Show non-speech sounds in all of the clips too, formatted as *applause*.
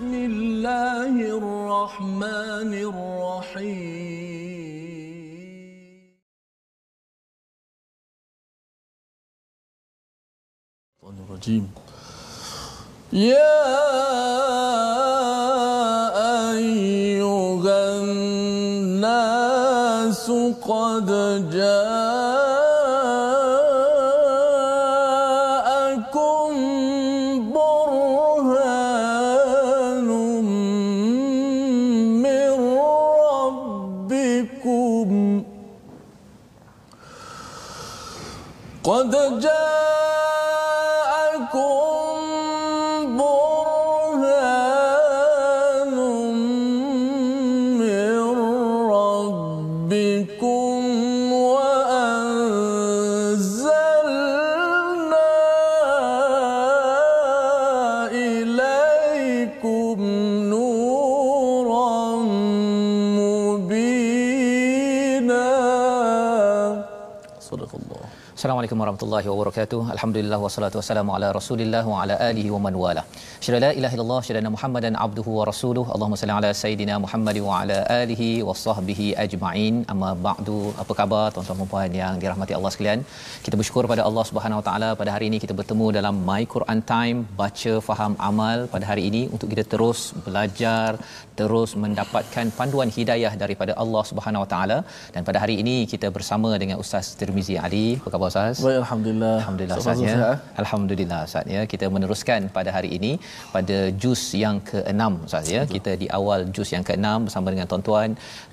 بسم الله الرحمن الرحيم. الرجيم يا أيها الناس قد جاءكم Assalamualaikum warahmatullahi wabarakatuh. Alhamdulillah wassalatu wassalamu ala Rasulillah wa ala alihi wa man wala. Syada la ilaha illallah syada Muhammadan abduhu wa rasuluh. Allahumma salli ala sayidina Muhammad wa ala alihi wa sahbihi ajma'in. Amma ba'du. Apa khabar tuan-tuan dan puan yang dirahmati Allah sekalian? Kita bersyukur pada Allah Subhanahu wa taala pada hari ini kita bertemu dalam My Quran Time baca faham amal pada hari ini untuk kita terus belajar terus mendapatkan panduan hidayah daripada Allah Subhanahu wa taala dan pada hari ini kita bersama dengan Ustaz Tirmizi Ali. Apa khabar Ustaz? Baik, Alhamdulillah. Alhamdulillah Ustaz ya. Alhamdulillah Ustaz ya. Kita meneruskan pada hari ini pada juz yang ke-6 Ustaz ya. Kita di awal juz yang ke-6 bersama dengan tuan-tuan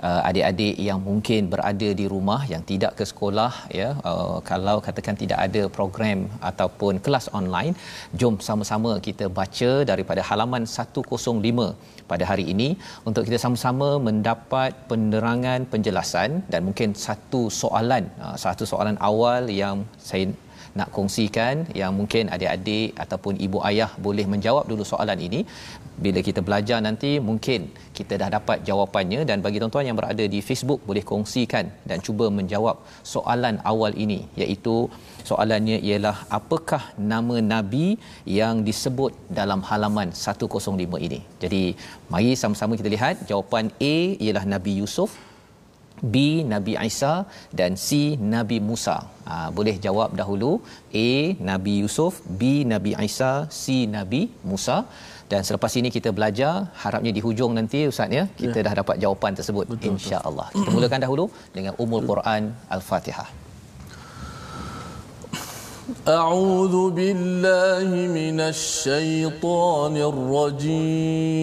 uh, adik-adik yang mungkin berada di rumah yang tidak ke sekolah ya. Uh, kalau katakan tidak ada program ataupun kelas online, jom sama-sama kita baca daripada halaman 105 pada hari ini untuk kita sama-sama mendapat penerangan penjelasan dan mungkin satu soalan uh, satu soalan awal yang saya nak kongsikan yang mungkin adik-adik ataupun ibu ayah boleh menjawab dulu soalan ini. Bila kita belajar nanti mungkin kita dah dapat jawapannya. Dan bagi tuan-tuan yang berada di Facebook boleh kongsikan dan cuba menjawab soalan awal ini. Iaitu soalannya ialah apakah nama nabi yang disebut dalam halaman 105 ini. Jadi mari sama-sama kita lihat jawapan A ialah Nabi Yusuf B Nabi Isa dan C Nabi Musa. Ha, boleh jawab dahulu A Nabi Yusuf, B Nabi Isa, C Nabi Musa dan selepas ini kita belajar harapnya di hujung nanti ustaz ya kita ya. dah dapat jawapan tersebut insya-Allah. Kita mulakan dahulu dengan umul Quran Al-Fatihah. أعوذ بالله من الشيطان الرجيم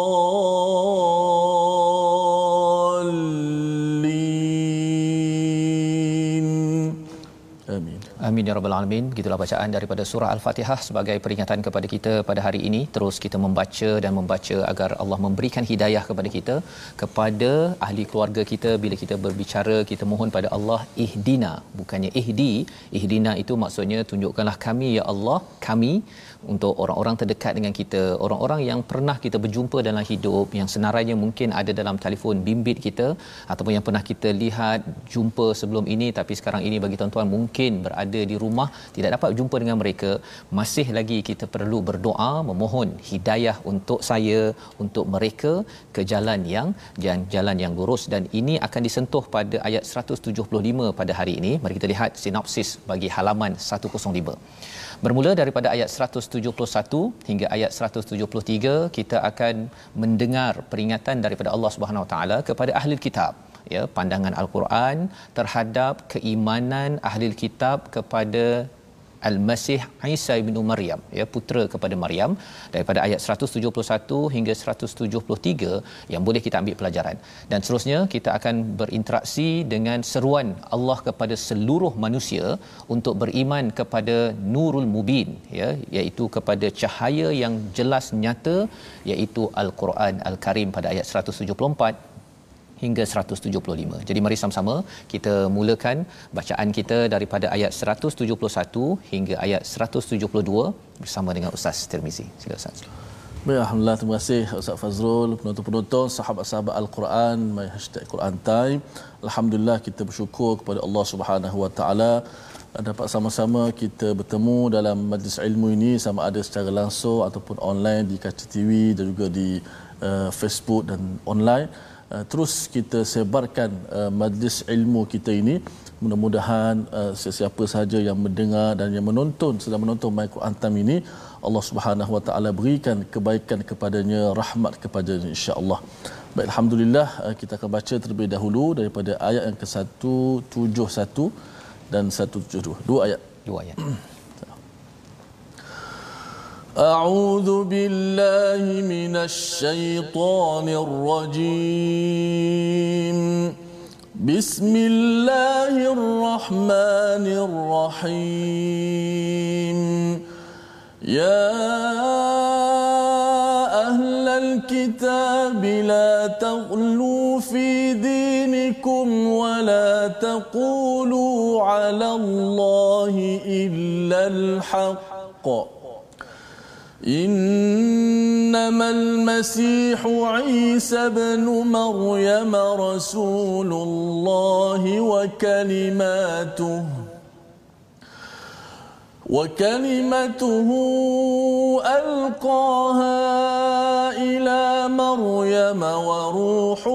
Amin ya rabbal alamin. Gitulah bacaan daripada surah Al-Fatihah sebagai peringatan kepada kita pada hari ini. Terus kita membaca dan membaca agar Allah memberikan hidayah kepada kita, kepada ahli keluarga kita bila kita berbicara, kita mohon pada Allah ihdina, bukannya ihdi. Ihdina itu maksudnya tunjukkanlah kami ya Allah, kami untuk orang-orang terdekat dengan kita, orang-orang yang pernah kita berjumpa dalam hidup, yang senarainya mungkin ada dalam telefon bimbit kita ataupun yang pernah kita lihat jumpa sebelum ini tapi sekarang ini bagi tuan-tuan mungkin berada di rumah tidak dapat jumpa dengan mereka masih lagi kita perlu berdoa memohon hidayah untuk saya untuk mereka ke jalan yang jalan yang lurus. Dan ini akan disentuh pada ayat 175 pada hari ini. Mari kita lihat sinopsis bagi halaman 105 Bermula daripada ayat 171 hingga ayat 173 kita akan mendengar peringatan daripada Allah Subhanahu Wa Taala kepada ahli kitab ya pandangan al-Quran terhadap keimanan ahli kitab kepada Al-Masih Isa bin Maryam ya putera kepada Maryam daripada ayat 171 hingga 173 yang boleh kita ambil pelajaran. Dan seterusnya kita akan berinteraksi dengan seruan Allah kepada seluruh manusia untuk beriman kepada Nurul Mubin ya iaitu kepada cahaya yang jelas nyata iaitu Al-Quran Al-Karim pada ayat 174 hingga 175. Jadi mari sama-sama kita mulakan bacaan kita daripada ayat 171 hingga ayat 172 bersama dengan Ustaz Tirmizi. Sila Ustaz. Baik, Alhamdulillah, terima kasih Ustaz Fazrul, penonton-penonton, sahabat-sahabat Al-Quran, my hashtag Quran Time. Alhamdulillah, kita bersyukur kepada Allah Subhanahu Wa Taala dapat sama-sama kita bertemu dalam majlis ilmu ini sama ada secara langsung ataupun online di kaca TV dan juga di uh, Facebook dan online. Uh, terus kita sebarkan uh, majlis ilmu kita ini. Mudah-mudahan uh, sesiapa sahaja yang mendengar dan yang menonton sedang menonton My Quran Time ini Allah Subhanahu Wa Taala berikan kebaikan kepadanya rahmat kepadanya insya-Allah. Baik alhamdulillah kita akan baca terlebih dahulu daripada ayat yang ke-171 dan 172 dua ayat. Dua ayat أعوذ بالله من الشيطان الرجيم. بسم الله الرحمن الرحيم. يا أهل الكتاب لا تغلوا في دينكم ولا تقولوا على الله إلا الحق. إنما المسيح عيسى بن مريم رسول الله وكلماته وكلمته ألقاها إلى مريم وروح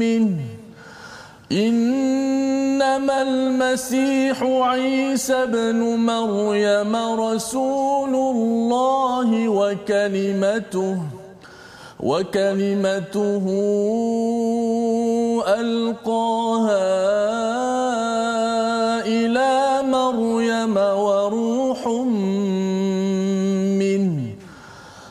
منه. إنما المسيح عيسى بن مريم رسول الله وكلمته وكلمته ألقاها إلى مريم وروح منه.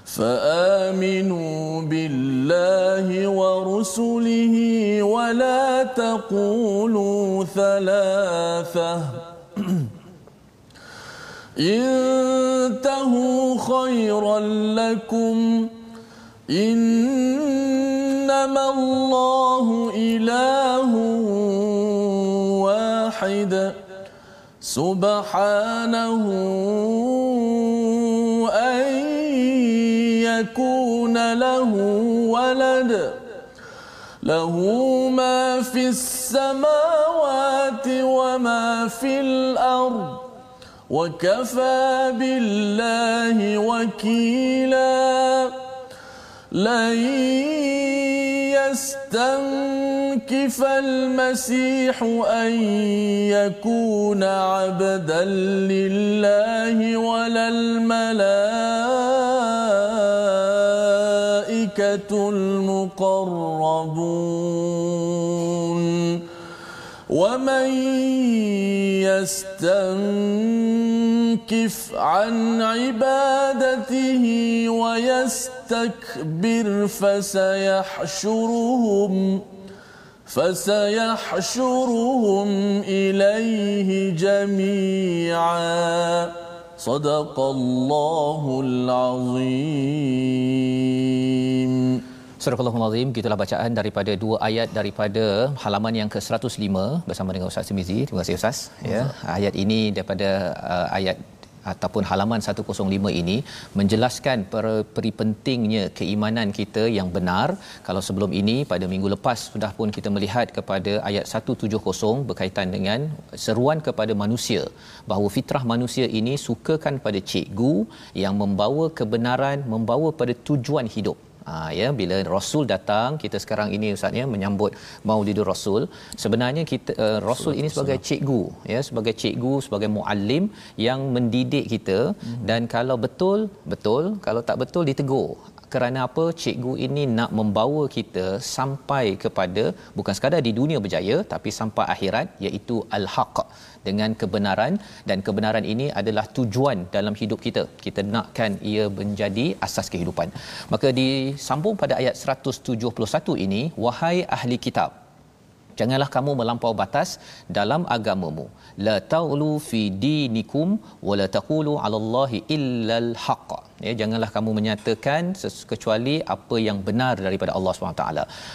فآمنوا بالله ورسله ولا تقولوا ثلاثة. انتهوا خيرا لكم. إنما الله إله واحد. سبحانه أن يكون له ولد. له ما في السماوات وما في الأرض وكفى بالله وكيلا لن يستنكف المسيح أن يكون عبدا لله ولا الملائكة المقربون. ومن يستنكف عن عبادته ويستكبر فسيحشرهم فسيحشرهم إليه جميعا صدق الله العظيم Surah Al-Azim gitulah bacaan daripada dua ayat daripada halaman yang ke-105 bersama dengan Ustaz Simizi. Terima kasih Ustaz. Ya, ayat ini daripada uh, ayat ataupun halaman 105 ini menjelaskan peri pentingnya keimanan kita yang benar kalau sebelum ini pada minggu lepas sudah pun kita melihat kepada ayat 170 berkaitan dengan seruan kepada manusia bahawa fitrah manusia ini sukakan pada cikgu yang membawa kebenaran membawa pada tujuan hidup Ha, ya bila rasul datang kita sekarang ini ustaz ya menyambut Maulidur Rasul. Sebenarnya kita uh, rasul ini sebagai cikgu ya sebagai cikgu sebagai muallim yang mendidik kita. Hmm. dan kalau betul betul. Kalau tak betul ditegur kerana apa cikgu ini nak membawa kita sampai kepada bukan sekadar di dunia berjaya tapi sampai akhirat iaitu al-haq dengan kebenaran. Dan kebenaran ini adalah tujuan dalam hidup kita. Kita nakkan ia menjadi asas kehidupan. Maka disambung pada ayat 171 ini wahai ahli kitab janganlah kamu melampau batas dalam agamamu. La taulu fi dinikum wa la taqulu 'ala allahi illa al-haqq ya janganlah kamu menyatakan kecuali apa yang benar daripada Allah SWT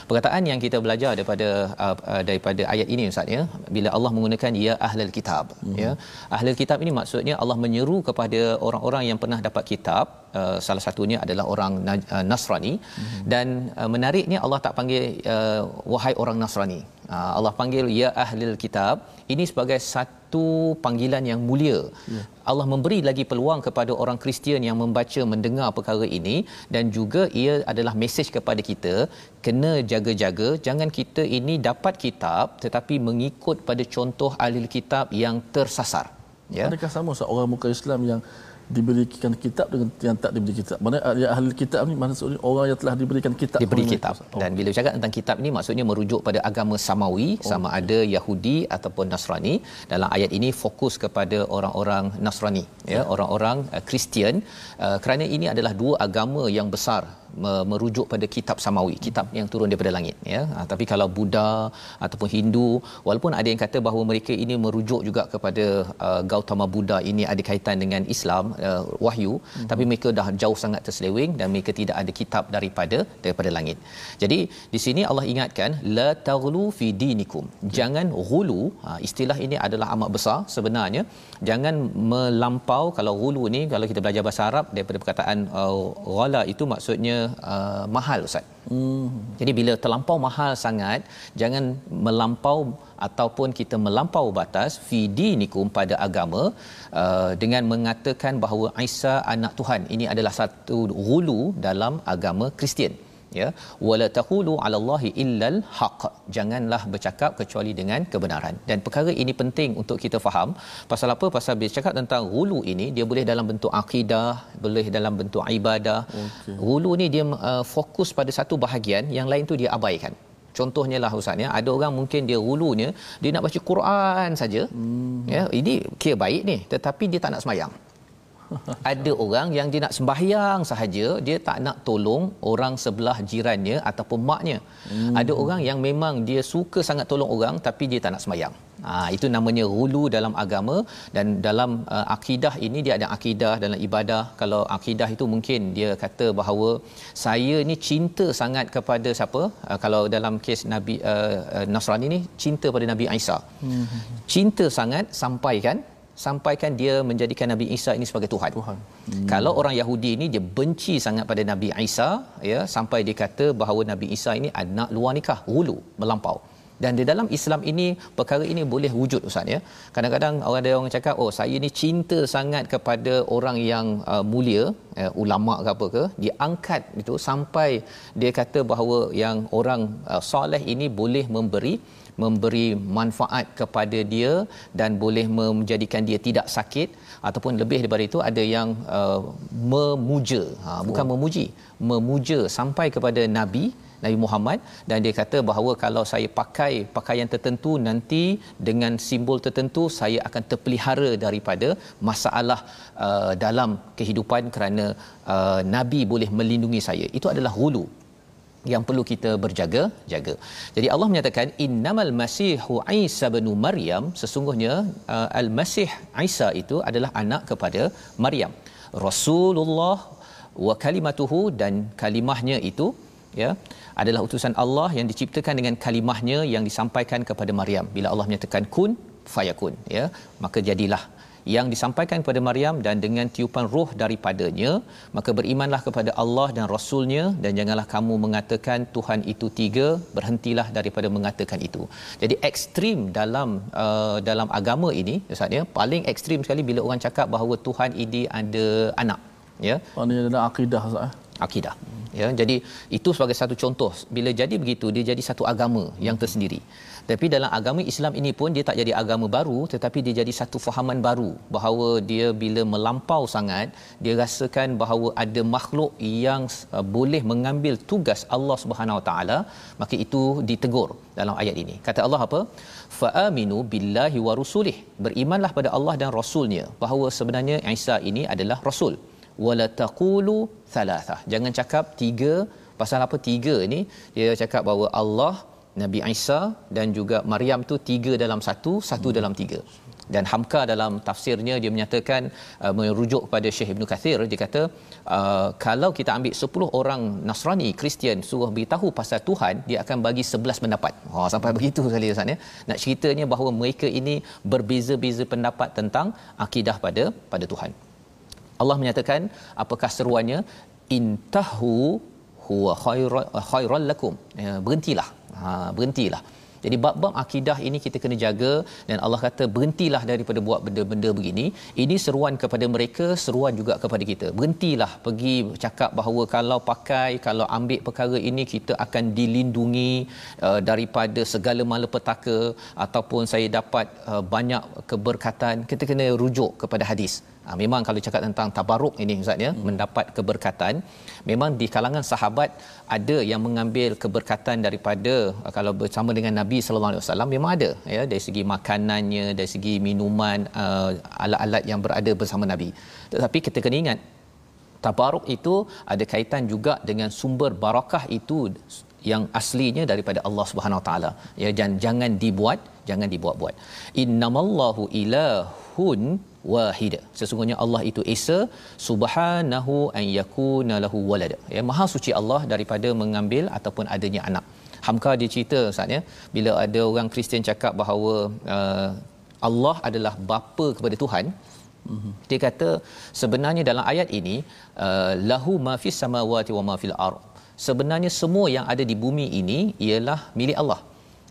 perkataan yang kita belajar daripada uh, uh, daripada ayat ini ustaz ya bila Allah menggunakan ya ahlul kitab hmm. ya ahlul kitab ini maksudnya Allah menyeru kepada orang-orang yang pernah dapat kitab uh, salah satunya adalah orang uh, Nasrani hmm. dan uh, menariknya Allah tak panggil uh, wahai orang Nasrani uh, Allah panggil ya ahlul kitab ini sebagai satu panggilan yang mulia. Ya. Allah memberi lagi peluang kepada orang Kristian yang membaca mendengar perkara ini dan juga ia adalah mesej kepada kita kena jaga-jaga jangan kita ini dapat kitab tetapi mengikut pada contoh ahli kitab yang tersasar. Ya. Adakah sama seorang muka Islam yang diberikan kitab dengan yang tak diberi kitab. Mana ya, ahli kitab ni maksudnya orang yang telah diberikan kitab diberi kitab. Oh. Dan bila cakap tentang kitab ni maksudnya merujuk pada agama samawi oh. sama ada Yahudi ataupun Nasrani. Dalam ayat ini fokus kepada orang-orang Nasrani ya, ya. orang-orang uh, Kristian uh, kerana ini adalah dua agama yang besar merujuk pada kitab samawi kitab yang turun daripada langit ya. Ha, tapi kalau Buddha ataupun Hindu walaupun ada yang kata bahawa mereka ini merujuk juga kepada uh, Gautama Buddha ini ada kaitan dengan Islam uh, wahyu hmm. tapi mereka dah jauh sangat terseleweng dan mereka tidak ada kitab daripada daripada langit. Jadi di sini Allah ingatkan la taghlu fi dinikum. Jangan ghulu. Ha, istilah ini adalah amat besar sebenarnya jangan melampau kalau ghulu ni kalau kita belajar bahasa Arab daripada perkataan uh, ghala itu maksudnya uh, mahal ustaz. Hmm. Jadi bila terlampau mahal sangat, jangan melampau ataupun kita melampau batas fi dinikum pada agama uh, dengan mengatakan bahawa Isa anak Tuhan. Ini adalah satu gulu dalam agama Kristian ya. Wala taqulu ala allahi illal haq. Janganlah bercakap kecuali dengan kebenaran. Dan perkara ini penting untuk kita faham. Pasal apa? Pasal bila cakap tentang hulu ini dia boleh dalam bentuk akidah boleh dalam bentuk ibadah. Okay. hulu ni dia uh, fokus pada satu bahagian yang lain tu dia abaikan. Contohnya lah Ustaz ya, ada orang mungkin dia hulunya dia nak baca Quran saja. Hmm. Ya, ini kira baik ni. Tetapi dia tak nak semayang *laughs* ada orang yang dia nak sembahyang sahaja dia tak nak tolong orang sebelah jirannya ataupun maknya. Hmm. ada orang yang memang dia suka sangat tolong orang tapi dia tak nak sembahyang. Ha, itu namanya hulu dalam agama dan dalam uh, akidah ini dia ada akidah dalam ibadah. Kalau akidah itu mungkin dia kata bahawa saya ni cinta sangat kepada siapa? Uh, kalau dalam kes Nabi uh, uh, Nasrani ni cinta pada Nabi Isa. Hmm. cinta sangat sampai kan sampaikan dia menjadikan Nabi Isa ini sebagai Tuhan. Tuhan. Hmm. Kalau orang Yahudi ini dia benci sangat pada Nabi Isa ya sampai dia kata bahawa Nabi Isa ini anak luar nikah, hulu, melampau. Dan di dalam Islam ini perkara ini boleh wujud ustaz ya. Kadang-kadang orang ada orang cakap oh saya ni cinta sangat kepada orang yang uh, mulia, uh, ulama ke apa ke, diangkat itu sampai dia kata bahawa yang orang uh, soleh ini boleh memberi memberi manfaat kepada dia dan boleh menjadikan dia tidak sakit ataupun lebih daripada itu ada yang uh, memuja. Ha, bukan oh. memuji memuja sampai kepada nabi Nabi Muhammad. Dan dia kata bahawa kalau saya pakai pakaian tertentu nanti dengan simbol tertentu saya akan terpelihara daripada masalah uh, dalam kehidupan kerana uh, nabi boleh melindungi saya. Itu adalah hulu yang perlu kita berjaga jaga. Jadi Allah menyatakan innamal masihu Isa bin Maryam sesungguhnya uh, al-Masih Isa itu adalah anak kepada Maryam. Rasulullah wa kalimatuhu dan kalimahnya itu ya adalah utusan Allah yang diciptakan dengan kalimahnya yang disampaikan kepada Maryam. Bila Allah menyatakan kun fayakun ya maka jadilah yang disampaikan kepada Maryam dan dengan tiupan roh daripadanya maka berimanlah kepada Allah dan rasulnya dan janganlah kamu mengatakan Tuhan itu tiga berhentilah daripada mengatakan itu. Jadi ekstrim dalam uh, dalam agama ini ustaz ya paling ekstrim sekali bila orang cakap bahawa Tuhan ini ada anak ya. Maknanya ada akidah ustaz eh? akidah ya. Jadi itu sebagai satu contoh. Bila jadi begitu dia jadi satu agama yang tersendiri tapi dalam agama Islam ini pun dia tak jadi agama baru tetapi dia jadi satu fahaman baru bahawa dia bila melampau sangat dia rasakan bahawa ada makhluk yang uh, boleh mengambil tugas Allah Subhanahu Wa Taala maka itu ditegur dalam ayat ini. Kata Allah apa? Faaminu billahi wa rusulih. Berimanlah pada Allah dan rasulnya bahawa sebenarnya Isa ini adalah rasul. Wala taqulu thalathah jangan cakap tiga. Pasal apa tiga ni? Dia cakap bahawa Allah Nabi Isa dan juga Maryam tu tiga dalam satu satu hmm. dalam tiga. Dan Hamka dalam tafsirnya dia menyatakan uh, merujuk kepada Syekh Ibn Kathir dia kata uh, kalau kita ambil 10 orang Nasrani Kristian suruh beritahu pasal Tuhan dia akan bagi 11 pendapat. Oh, sampai *laughs* begitu sekali Ustaz ya. Nak ceritanya bahawa mereka ini berbeza-beza pendapat tentang akidah pada pada Tuhan. Allah menyatakan apakah seruannya? Intahu huwa khairal lakum. Ya, berhentilah ha berhentilah jadi bab-bab akidah ini kita kena jaga dan Allah kata berhentilah daripada buat benda-benda begini. Ini seruan kepada mereka, seruan juga kepada kita. Berhentilah pergi cakap bahawa kalau pakai, kalau ambil perkara ini kita akan dilindungi uh, daripada segala malapetaka ataupun saya dapat uh, banyak keberkatan. Kita kena rujuk kepada hadis. Ha, memang kalau cakap tentang tabaruk ini Ustaz ya, hmm. mendapat keberkatan, memang di kalangan sahabat ada yang mengambil keberkatan daripada uh, kalau bersama dengan Nabi sallallahu alaihi wasallam memang ada ya dari segi makanannya, dari segi minuman, uh, alat-alat yang berada bersama Nabi. Tetapi kita kena ingat tabaruk itu ada kaitan juga dengan sumber barakah itu yang aslinya daripada Allah Subhanahu Wa Taala. Ya dan jangan dibuat, jangan dibuat-buat. Innamallahu ilahun wahid. Sesungguhnya Allah itu Esa subhanahu an yakuna lahu walad. Ya maha suci Allah daripada mengambil ataupun adanya anak. Hamka dia cerita Ustaz ya, bila ada orang Kristian cakap bahawa uh, Allah adalah bapa kepada Tuhan, Mm-hmm. Dia kata sebenarnya dalam ayat ini uh, lahu ma fis samawati wa ma fil ard. Sebenarnya semua yang ada di bumi ini ialah milik Allah.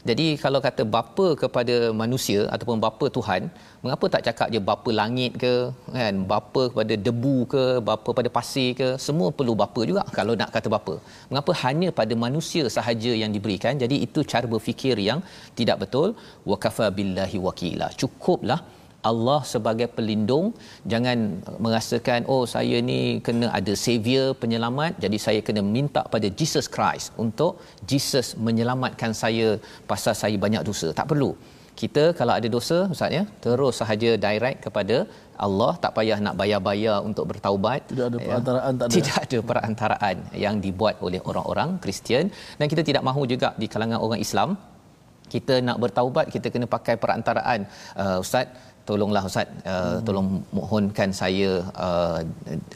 Jadi kalau kata bapa kepada manusia ataupun bapa Tuhan, mengapa tak cakap je bapa langit ke, kan? Bapa kepada debu ke, bapa pada pasir ke, semua perlu bapa juga kalau nak kata bapa. Mengapa hanya pada manusia sahaja yang diberikan? Jadi itu cara berfikir yang tidak betul. Wa kafa billahi wakila. Cukuplah Allah sebagai pelindung. Jangan merasakan oh saya ni kena ada savior penyelamat. Jadi saya kena minta pada Jesus Christ untuk Jesus menyelamatkan saya pasal saya banyak dosa. Tak perlu. Kita kalau ada dosa ustaz ya terus sahaja direct kepada Allah. Tak payah nak bayar-bayar untuk bertaubat. Tidak ada ya. perantaraan ya. tak ada. Tidak ada perantaraan yang dibuat oleh orang-orang Kristian. Dan kita tidak mahu juga di kalangan orang Islam kita nak bertaubat kita kena pakai perantaraan. Uh, ustaz tolonglah ustaz. Uh, hmm. tolong mohonkan saya uh,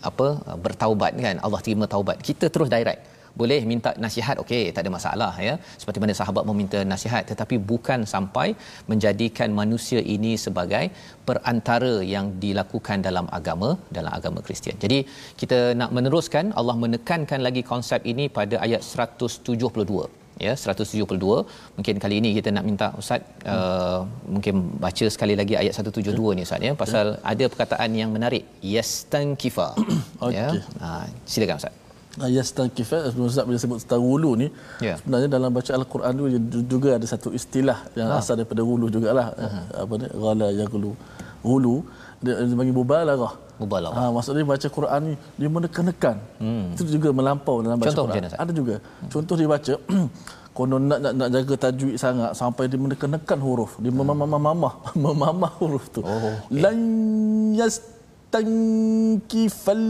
apa bertaubat kan. Allah terima taubat. Kita terus direct. Boleh minta nasihat? Okey tak ada masalah ya. Seperti mana sahabat meminta nasihat tetapi bukan sampai menjadikan manusia ini sebagai perantara yang dilakukan dalam agama dalam agama Kristian. Jadi kita nak meneruskan Allah menekankan lagi konsep ini pada ayat 172 ya 172 mungkin kali ini kita nak minta ustaz hmm. uh, mungkin baca sekali lagi ayat 172 ni ustaz ya pasal ya. ada perkataan yang menarik yastankifa okay. *clears throat* ya uh, silakan ustaz uh, yastankifa ustaz bila sebut tentang wulu ni ya. sebenarnya dalam baca al-Quran tu juga ada satu istilah yang ha. asal daripada wulu jugalah uh-huh. apa ni ghala yaghlu wulu dia bagi mubalaghah mubalaghah. Ha maksudnya baca Quran ni dia menekan-nekan. Hmm. Itu juga melampau dalam baca Contoh Quran. Macam Ada juga. Hmm. Contoh dia baca *clears throat* konon nak, nak nak jaga tajwid sangat sampai dia menekan-nekan huruf. Dia hmm. memamah-mamah *laughs* memamah huruf tu. Oh, okay. Lan yas tankifal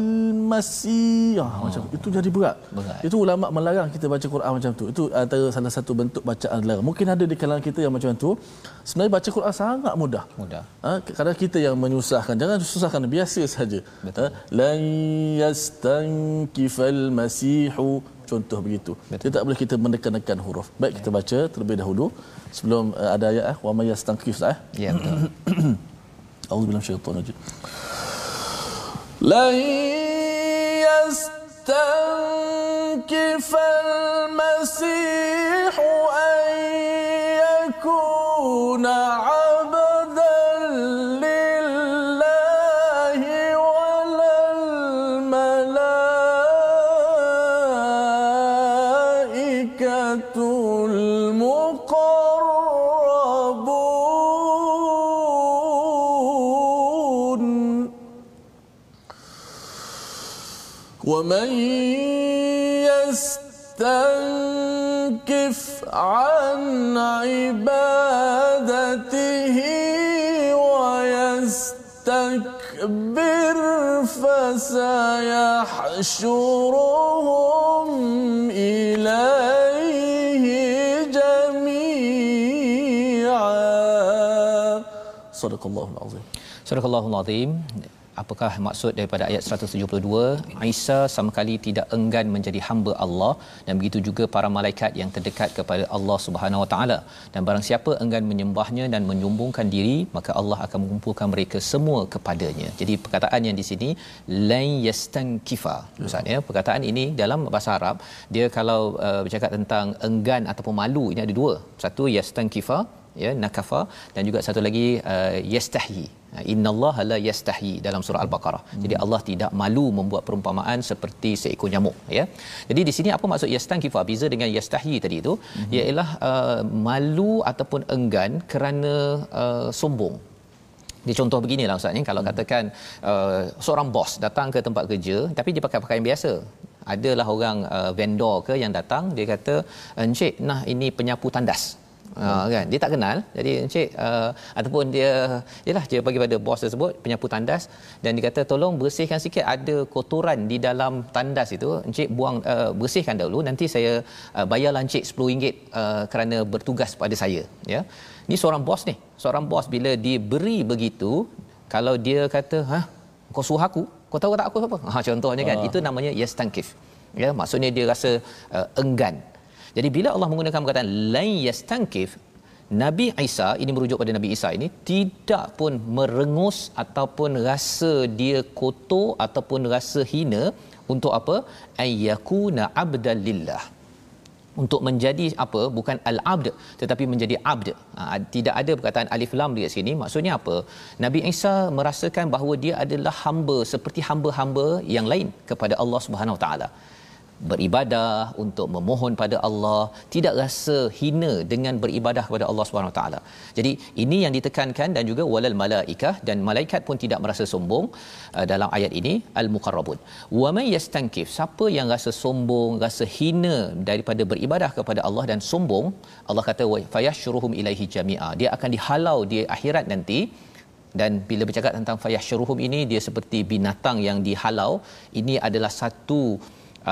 masih ah, oh. macam itu jadi berat. berat. Itu ulama melarang kita baca Quran macam tu. Itu antara salah satu bentuk bacaan dilarang. Mungkin ada di kalangan kita yang macam tu. Sebenarnya baca Quran sangat mudah. Mudah. Ha, kadang kita yang menyusahkan. Jangan susahkan biasa saja. Ha, lan yastankifal masihu contoh begitu. Betul. Dia tak boleh kita menekan-nekan huruf. Baik kita baca terlebih dahulu sebelum uh, ada ayat eh wa may eh. Ya betul. *coughs* A'udzubillahi minasyaitonir rajim. لن يستنكف المسيح أن يكون عبدا ومن يستنكف عن عبادته ويستكبر فسيحشرهم إليه جميعا. صدق الله العظيم. Surah Al-Azim apakah maksud daripada ayat 172 Isa sama kali tidak enggan menjadi hamba Allah dan begitu juga para malaikat yang terdekat kepada Allah Subhanahu Wa Taala. Dan barang siapa enggan menyembahnya dan menyombongkan diri maka Allah akan mengumpulkan mereka semua kepadanya. Jadi perkataan yang di sini lan yastankifa. Ustaz ya perkataan ini dalam bahasa Arab dia kalau uh, bercakap tentang enggan ataupun malu ini ada dua. Satu yastankifa ya nakafa dan juga satu lagi uh, yastahi innallaha la yastahi dalam surah al-baqarah. Hmm. jadi Allah tidak malu membuat perumpamaan seperti seekor nyamuk ya. Jadi di sini apa maksud yastankifa beza dengan yastahi tadi itu hmm. ialah uh, malu ataupun enggan kerana uh, sombong. Dia contoh beginilah ustaz ni. Kalau hmm. katakan uh, seorang bos datang ke tempat kerja tapi dia pakai pakaian biasa. Adalah orang uh, vendor ke yang datang dia kata encik nah ini penyapu tandas Ha, kan? Dia tak kenal. Jadi encik uh, ataupun dia yalah dia bagi pada bos tersebut penyapu tandas. Dan dia kata tolong bersihkan sikit ada kotoran di dalam tandas itu. Encik buang uh, bersihkan dahulu. Nanti saya uh, bayarlah encik RM10 uh, kerana bertugas pada saya ya. Ni seorang bos ni. Seorang bos bila diberi begitu kalau dia kata ha kau suruh aku? Kau tahu tak aku apa ha contohnya kan. Uh. itu namanya yastankif ya. Maksudnya dia rasa uh, enggan jadi bila Allah menggunakan perkataan lai yastankif Nabi Isa ini merujuk pada Nabi Isa ini tidak pun merengus ataupun rasa dia kotor ataupun rasa hina untuk apa? Ayyakuna abdal lillah untuk menjadi apa? Bukan al-abd tetapi menjadi abd. Ha, tidak ada perkataan alif lam di sini. Maksudnya apa? Nabi Isa merasakan bahawa dia adalah hamba seperti hamba-hamba yang lain kepada Allah Subhanahu taala beribadah untuk memohon pada Allah tidak rasa hina dengan beribadah kepada Allah Subhanahu taala. Jadi ini yang ditekankan dan juga walal malaikah dan malaikat pun tidak merasa sombong uh, dalam ayat ini al muqarrabun. Wa may yastankif siapa yang rasa sombong, rasa hina daripada beribadah kepada Allah dan sombong, Allah kata wa fayashruhum ilaihi jami'a. Dia akan dihalau di akhirat nanti dan bila bercakap tentang fayashruhum ini dia seperti binatang yang dihalau ini adalah satu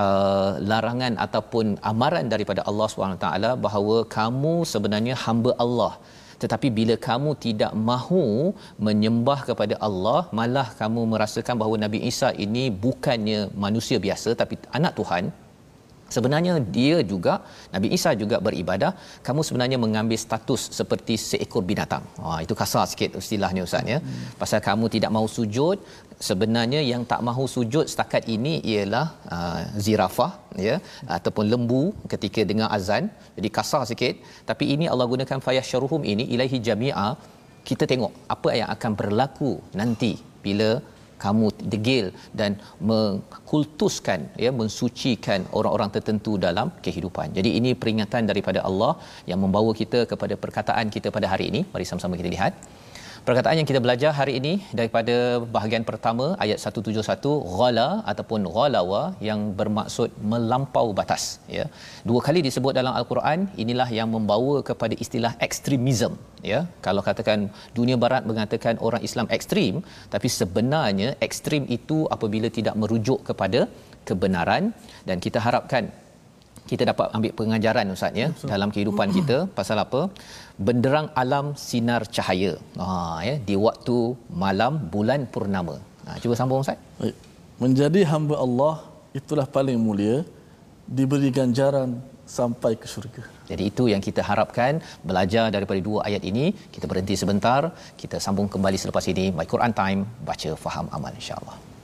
uh, larangan ataupun amaran daripada Allah SWT bahawa kamu sebenarnya hamba Allah. Tetapi bila kamu tidak mahu menyembah kepada Allah malah kamu merasakan bahawa Nabi Isa ini bukannya manusia biasa tapi anak Tuhan sebenarnya dia juga Nabi Isa juga beribadah. Kamu sebenarnya mengambil status seperti seekor binatang. Wah itu kasar sikit istilahnya ustaz ya. Hmm. pasal kamu tidak mahu sujud sebenarnya yang tak mahu sujud setakat ini ialah uh, zirafah ya ataupun lembu ketika dengar azan. Jadi kasar sikit. Tapi ini Allah gunakan fayasyaruhum ini ilahi jami'a. Kita tengok apa yang akan berlaku nanti bila kamu degil dan mengkultuskan ya mensucikan orang-orang tertentu dalam kehidupan. Jadi ini peringatan daripada Allah yang membawa kita kepada perkataan kita pada hari ini. Mari sama-sama kita lihat. Perkataan yang kita belajar hari ini daripada bahagian pertama ayat 171 ghala ataupun ghalawa yang bermaksud melampau batas ya. Dua kali disebut dalam al-Quran inilah yang membawa kepada istilah ekstremism ya. Kalau katakan dunia barat mengatakan orang Islam ekstrim tapi sebenarnya ekstrim itu apabila tidak merujuk kepada kebenaran dan kita harapkan kita dapat ambil pengajaran ustaz ya dalam kehidupan kita pasal apa benderang alam sinar cahaya. Ha ya di waktu malam bulan purnama. Ha cuba sambung ustaz. Baik. Menjadi hamba Allah itulah paling mulia diberi ganjaran sampai ke syurga. Jadi itu yang kita harapkan belajar daripada dua ayat ini. Kita berhenti sebentar, kita sambung kembali selepas ini. My Quran Time baca faham amal insya-Allah.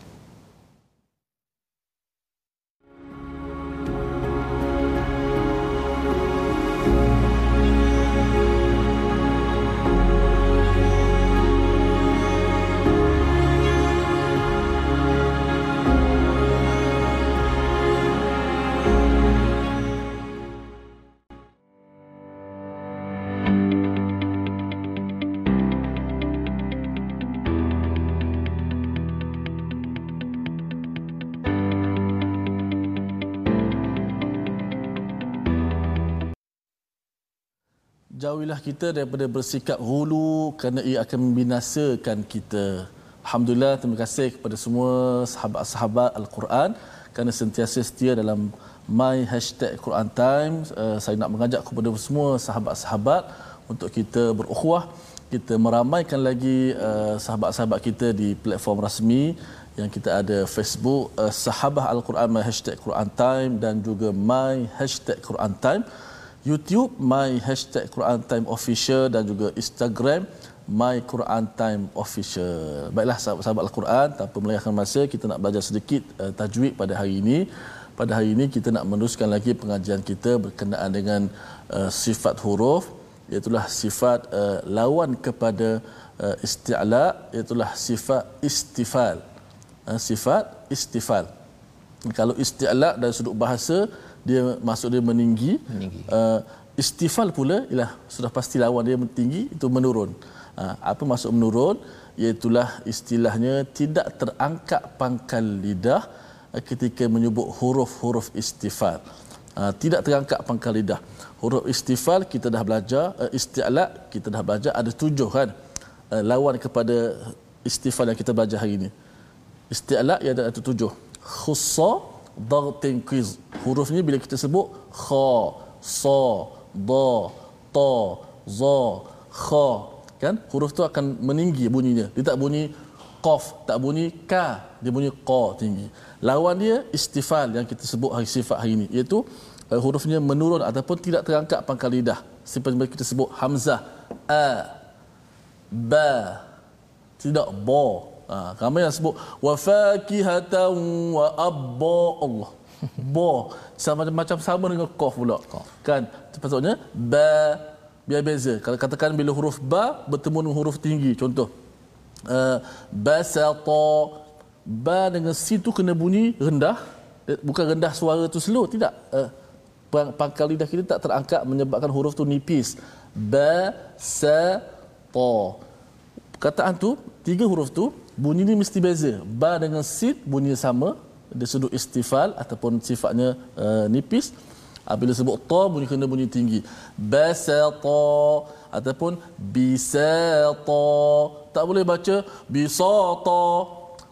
Jauhilah kita daripada bersikap hulu kerana ia akan membinasakan kita. Alhamdulillah terima kasih kepada semua sahabat-sahabat Al-Quran kerana sentiasa setia dalam my hashtag Quran Time. Uh, saya nak mengajak kepada semua sahabat-sahabat untuk kita berukhuwah, kita meramaikan lagi uh, sahabat-sahabat kita di platform rasmi yang kita ada Facebook uh, Sahabah Al-Quran my hashtag Quran Time dan juga my hashtag Quran Time. YouTube my hashtag Quran Time Official dan juga Instagram my Quran Time Official. Baiklah sahabat-sahabat Al-Quran, tanpa melengahkan masa kita nak belajar sedikit uh, tajwid pada hari ini. Pada hari ini kita nak meneruskan lagi pengajian kita berkenaan dengan uh, sifat huruf iaitulah sifat uh, lawan kepada uh, isti'la iaitulah sifat istifal. Uh, sifat istifal. Kalau isti'la dari sudut bahasa dia masuk dia meninggi, meninggi. Uh, istifal pula ialah sudah pasti lawan dia tinggi itu menurun. Uh, apa maksud menurun? Iaitulah istilahnya tidak terangkat pangkal lidah uh, ketika menyebut huruf-huruf istifal uh, tidak terangkat pangkal lidah. Huruf istifal kita dah belajar uh, isti'la kita dah belajar ada tujuh kan? Uh, lawan kepada istifal yang kita belajar hari ini. Isti'la ia ada tujuh. Khussa dartin quiz huruf ni bila kita sebut kha sa da ta za kha. Kan? Huruf tu akan meninggi bunyinya. Dia tak bunyi qaf tak bunyi ka. Dia bunyi qa tinggi. Lawan dia istifal yang kita sebut hari sifat hari ini. Iaitu uh, hurufnya menurun ataupun tidak terangkat pangkal lidah. Seperti kita sebut hamzah. A ba. Tidak ba ha, yang sebut wa fakihatan wa abba Allah. *laughs* Ba. Sama macam sama dengan qaf pula. Kan? Sepatutnya ba biar beza. Kalau katakan bila huruf ba bertemu dengan huruf tinggi contoh. Uh, basata. Ba dengan si tu kena bunyi rendah. Eh, bukan rendah suara tu slow tidak. Uh, pangkal lidah kita tak terangkat menyebabkan huruf tu nipis. Ba sa ta kataan tu tiga huruf tu bunyi ni mesti beza ba dengan sit bunyi sama dari sudut istifal ataupun sifatnya uh, nipis Apabila sebut ta bunyi kena bunyi tinggi. Basata ataupun bisata. Tak boleh baca bisata.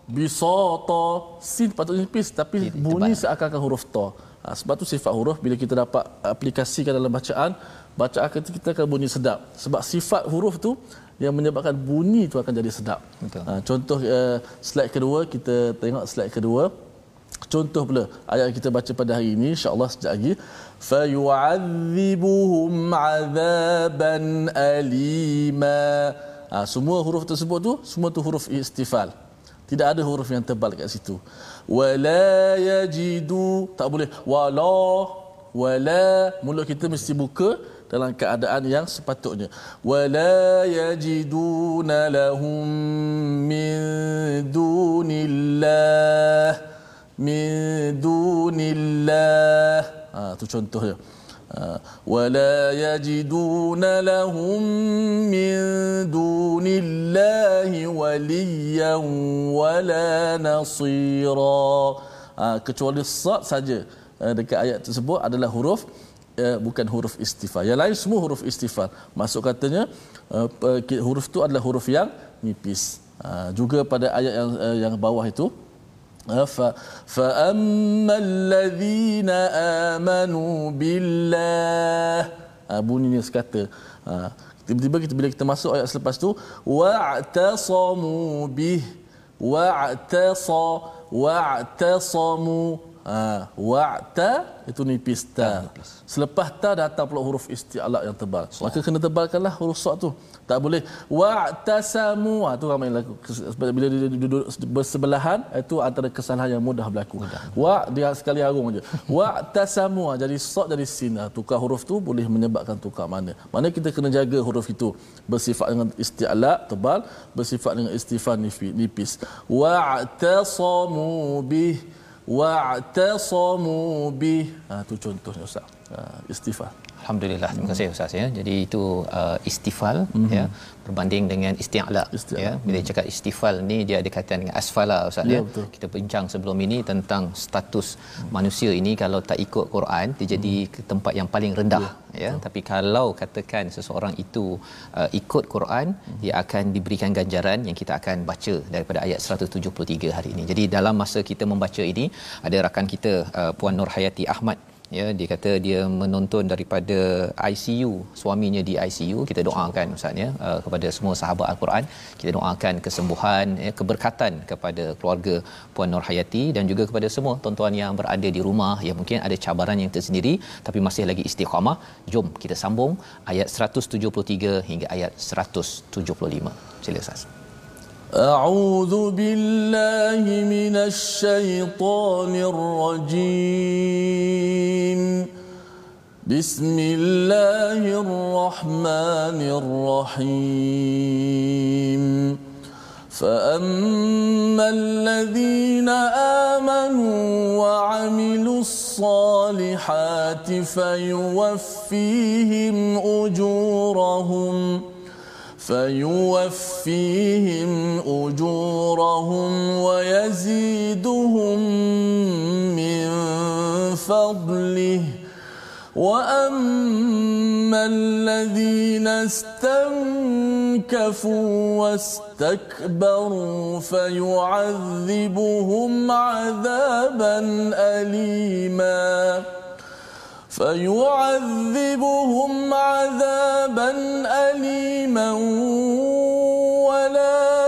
Bisata. Sin patutnya nipis tapi bunyi seakan-akan huruf ta. Ha, sebab tu sifat huruf bila kita dapat aplikasikan dalam bacaan, bacaan kita, kita akan bunyi sedap. Sebab sifat huruf tu yang menyebabkan bunyi tu akan jadi sedap. Betul. Ha, contoh uh, slide kedua, kita tengok slide kedua. Contoh pula ayat yang kita baca pada hari ini insya-Allah sekejap lagi fayu'adzibuhum 'adzaban alima. Ha, semua huruf tersebut tu semua tu huruf istifal. Tidak ada huruf yang tebal kat situ. Wala yajidu tak boleh wala wala mulut kita mesti buka dalam keadaan yang sepatutnya. Wala yajiduna lahum min dunillah min dunillah. Ha tu contohnya. Wala yajiduna lahum min dunillahi waliyan wala nasira. Ha, kecuali sad saja dekat ayat tersebut adalah huruf bukan huruf istighfar. Yang lain semua huruf istighfar. Masuk katanya huruf tu adalah huruf yang nipis. juga pada ayat yang yang bawah itu فأما الذين آمنوا بالله bunyinya sekata ha, tiba-tiba kita bila kita masuk ayat selepas tu wa'tasamu bih wa'tasa wa'tasamu ha, Ha, wa'ta itu nipis ta. Selepas ta datang pula huruf isti'la yang tebal. Maka kena tebalkanlah huruf sad tu. Tak boleh wa'tasamu. Ha, tu ramai laku. Bila dia duduk bersebelahan itu antara kesalahan yang mudah berlaku. Mudah. Wa dia sekali harung aja. *laughs* Wa'tasamu. Ha, jadi sad jadi sin. Ha, tukar huruf tu boleh menyebabkan tukar mana. Mana kita kena jaga huruf itu bersifat dengan isti'la tebal, bersifat dengan istifan nipis. Wa'tasamu bih wa'tasamu bih. Ha tu contohnya Ustaz. Ha, istighfar. Alhamdulillah. Terima kasih Ustaz ya. Jadi itu uh, istifal mm-hmm. ya berbanding dengan isti'la ya. Bila mm cakap istifal ni dia ada kaitan dengan asfala Ustaz ya. ya. Betul. Kita bincang sebelum ini tentang status mm manusia ini kalau tak ikut Quran dia jadi mm ke tempat yang paling rendah ya. ya. Tapi kalau katakan seseorang itu uh, ikut Quran mm dia akan diberikan ganjaran yang kita akan baca daripada ayat 173 hari ini. Jadi dalam masa kita membaca ini ada rakan kita uh, Puan Nur Hayati Ahmad ya dia kata dia menonton daripada ICU suaminya di ICU kita doakan ustaz ya uh, kepada semua sahabat al-Quran. Kita doakan kesembuhan ya keberkatan kepada keluarga puan Nur Hayati dan juga kepada semua tuan-tuan yang berada di rumah. Yang mungkin ada cabaran yang tersendiri tapi masih lagi istiqamah. Jom kita sambung ayat 173 hingga ayat 175 sila ustaz أعوذ بالله من الشيطان الرجيم. بسم الله الرحمن الرحيم. فأما الذين آمنوا وعملوا الصالحات فيوفيهم أجورهم فيوفيهم أجورهم ويزيدهم من فضله. وأما الذين استنكفوا واستكبروا فيعذبهم عذابا اليما. فيعذبهم عذابا أليما ولا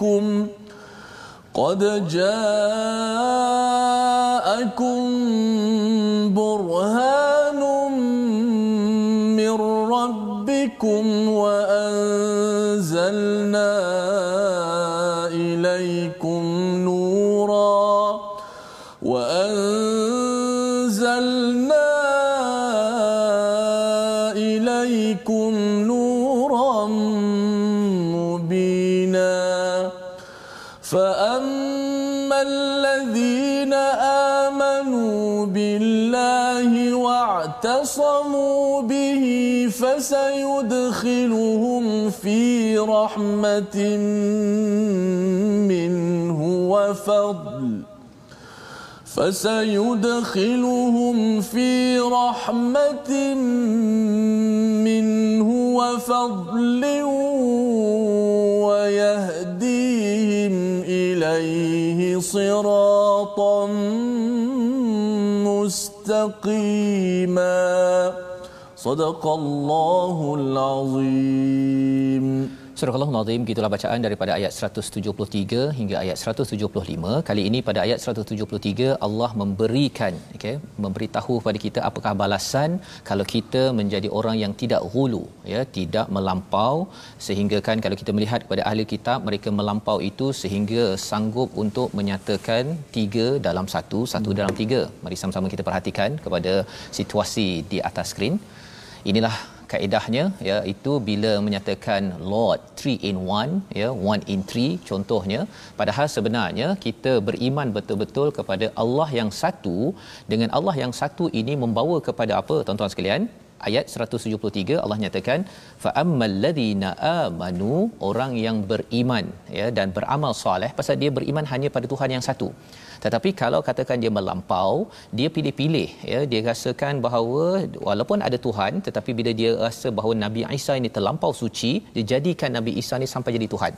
ربكم قد جاءكم برهان من ربكم فأما الذين آمنوا بالله واعتصموا به فسيدخلهم في رحمة منه وفضل فسيدخلهم في رحمة منه وفضل إليه صراطا مستقيما. صدق الله العظيم. Surah Al-Nazim gitulah bacaan daripada ayat 173 hingga ayat 175. Kali ini pada ayat 173 Allah memberikan okey memberitahu kepada kita apakah balasan kalau kita menjadi orang yang tidak hulu ya tidak melampau sehingga kan kalau kita melihat kepada ahli kitab mereka melampau itu sehingga sanggup untuk menyatakan tiga dalam satu satu dalam tiga. Mari sama-sama kita perhatikan kepada situasi di atas skrin. Inilah kaedahnya ya itu bila menyatakan lord 3 in 1 ya 1 in 3 contohnya. Padahal sebenarnya kita beriman betul-betul kepada Allah yang satu. Dengan Allah yang satu ini membawa kepada apa tuan-tuan sekalian ayat 173 Allah nyatakan fa ammal ladzina amanu orang yang beriman ya dan beramal soleh pasal dia beriman hanya pada Tuhan yang satu. Tetapi kalau katakan dia melampau dia pilih-pilih ya dia rasakan bahawa walaupun ada Tuhan tetapi bila dia rasa bahawa Nabi Isa ini terlampau suci dia jadikan Nabi Isa ni sampai jadi Tuhan.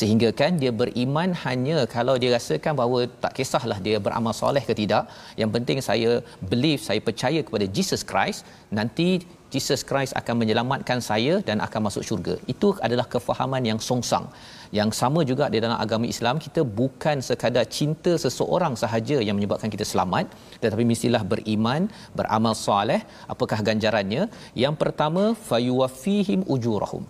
Sehingga kan dia beriman hanya kalau dia rasakan bahawa tak kisahlah dia beramal soleh ke tidak. Yang penting saya believe saya percaya kepada Jesus Christ nanti Jesus Christ akan menyelamatkan saya dan akan masuk syurga. Itu adalah kefahaman yang songsang. Yang sama juga di dalam agama Islam, kita bukan sekadar cinta seseorang sahaja yang menyebabkan kita selamat, tetapi mestilah beriman, beramal soleh. Apakah ganjarannya? Yang pertama, fayuwafihim ujurahum.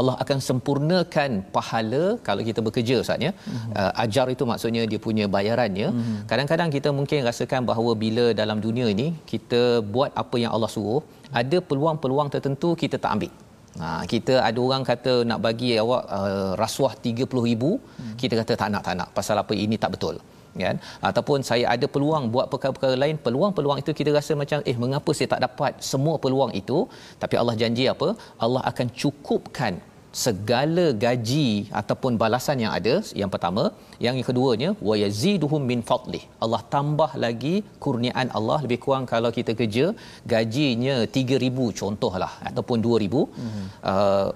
Allah akan sempurnakan pahala kalau kita bekerja Ustaz ya. Mm-hmm. Uh, ajar itu maksudnya dia punya bayarannya. Mm-hmm. Kadang-kadang kita mungkin rasakan bahawa bila dalam dunia ini kita buat apa yang Allah suruh, ada peluang-peluang tertentu kita tak ambil. Ha, kita ada orang kata nak bagi awak uh, rasuah 30000 hmm. kita kata tak nak tak nak. Pasal apa? Ini tak betul. Kan? Ataupun saya ada peluang buat perkara-perkara lain peluang-peluang itu kita rasa macam eh mengapa saya tak dapat semua peluang itu? Tapi Allah janji apa? Allah akan cukupkan segala gaji ataupun balasan yang ada yang pertama. Yang keduanya wa yaziduhum min fadlih. Allah tambah lagi kurniaan Allah lebih kurang kalau kita kerja gajinya 3000 contohlah ataupun 2000 mm-hmm. uh,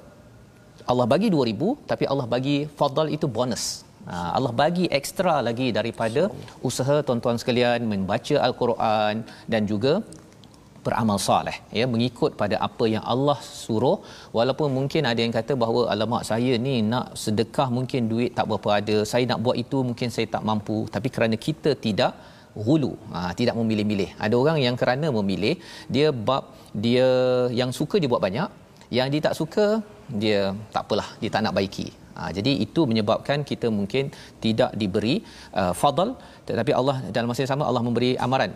Allah bagi 2000 tapi Allah bagi fadl itu bonus. Uh, Allah bagi ekstra lagi daripada usaha tuan-tuan sekalian membaca al-Quran dan juga beramal soleh ya mengikut pada apa yang Allah suruh. Walaupun mungkin ada yang kata bahawa alamak saya ni nak sedekah mungkin duit tak berapa ada. Saya nak buat itu mungkin saya tak mampu. Tapi kerana kita tidak hulu ha, tidak memilih-milih. Ada orang yang kerana memilih dia bab dia yang suka dia buat banyak. Yang dia tak suka dia tak apalah dia tak nak baiki. Ha, jadi itu menyebabkan kita mungkin tidak diberi uh, fadl. Tetapi Allah dalam masa yang sama Allah memberi amaran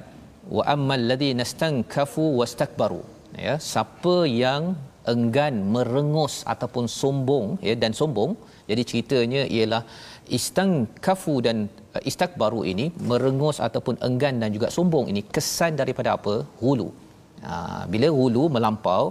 wa ammal ladina stankafu wastakbaru. Ya siapa yang enggan merengus ataupun sombong ya dan sombong jadi ceritanya ialah istankafu dan uh, istakbaru ini merengus ataupun enggan dan juga sombong ini kesan daripada apa? Hulu Ha, bila hulu melampau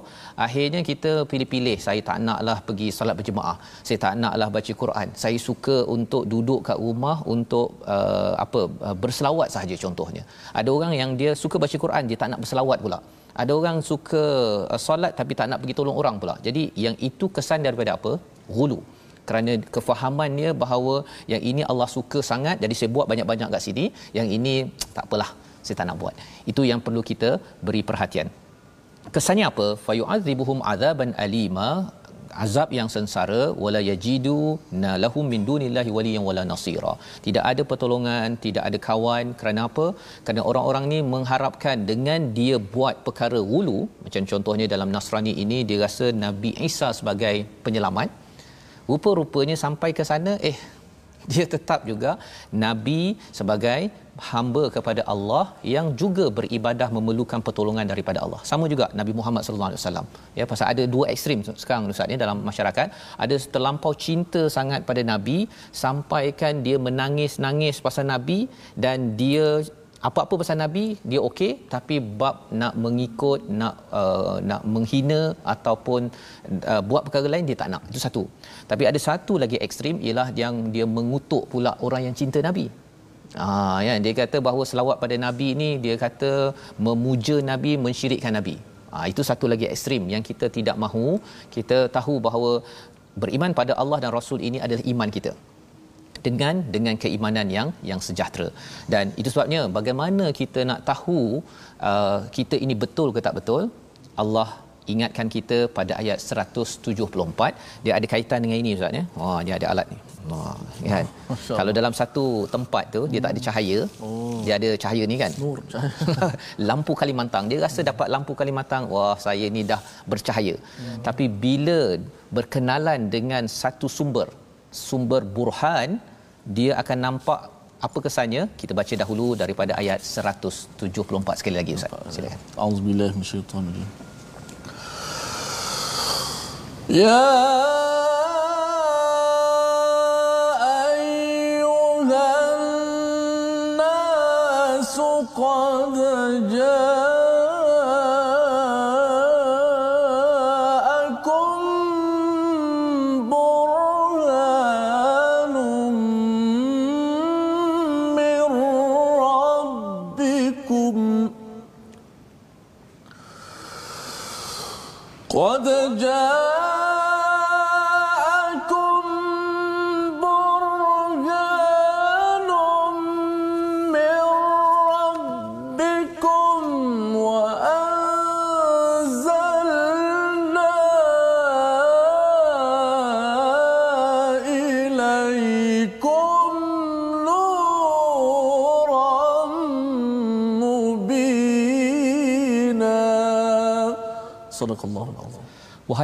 akhirnya kita pilih-pilih saya tak naklah pergi solat berjemaah. Saya tak naklah baca Quran. Saya suka untuk duduk kat rumah untuk uh, apa uh, berselawat sahaja contohnya. Ada orang yang dia suka baca Quran dia tak nak berselawat pula. Ada orang suka uh, solat tapi tak nak pergi tolong orang pula. Jadi yang itu kesan daripada apa? Hulu. Kerana kefahamannya bahawa yang ini Allah suka sangat jadi saya buat banyak-banyak kat sini yang ini tak apalah saya tak nak buat. Itu yang perlu kita beri perhatian. Kesannya apa? Fayu'adzibuhum azaban alima. Azab yang sengsara. Wala yajidu na lahum min dunillahi waliyan wala nasira. Tidak ada pertolongan tidak ada kawan. Kerana apa? Kerana orang-orang ni mengharapkan dengan dia buat perkara wulu macam contohnya dalam nasrani ini dia rasa nabi Isa sebagai penyelamat. Rupa-rupanya sampai ke sana eh *laughs* dia tetap juga nabi sebagai hamba kepada Allah yang juga beribadah memerlukan pertolongan daripada Allah. Sama juga Nabi Muhammad sallallahu alaihi wasallam. Ya pasal ada dua ekstrim sekarang Ustaz ya dalam masyarakat, ada terlampau cinta sangat pada nabi sampaikan dia menangis-nangis pasal nabi dan dia apa-apa pasal nabi dia okey tapi bab nak mengikut nak uh, nak menghina ataupun uh, buat perkara lain dia tak nak itu satu tapi ada satu lagi ekstrim ialah yang dia mengutuk pula orang yang cinta nabi Ah ya dia kata bahawa selawat pada nabi ini dia kata memuja nabi mensyirikkan nabi. Ah itu satu lagi ekstrim yang kita tidak mahu. Kita tahu bahawa beriman pada Allah dan Rasul ini adalah iman kita. Dengan dengan keimanan yang yang sejahtera. Dan itu sebabnya bagaimana kita nak tahu uh, kita ini betul ke tak betul? Allah ingatkan kita pada ayat 174 dia ada kaitan dengan ini ustaz ya. Wah dia ada alat ni. Wah kan. Kalau dalam satu tempat tu dia tak ada cahaya. Oh. Dia ada cahaya ni kan. Nur cahaya. *laughs* lampu Kalimantan dia rasa dapat lampu Kalimantan. Wah saya ni dah bercahaya. Hmm. Tapi bila berkenalan dengan satu sumber sumber burhan dia akan nampak apa kesannya? Kita baca dahulu daripada ayat 174 sekali lagi ustaz. Silakan. Auzubillahi minasyaitanir ya ayyuhan nasu qad jaa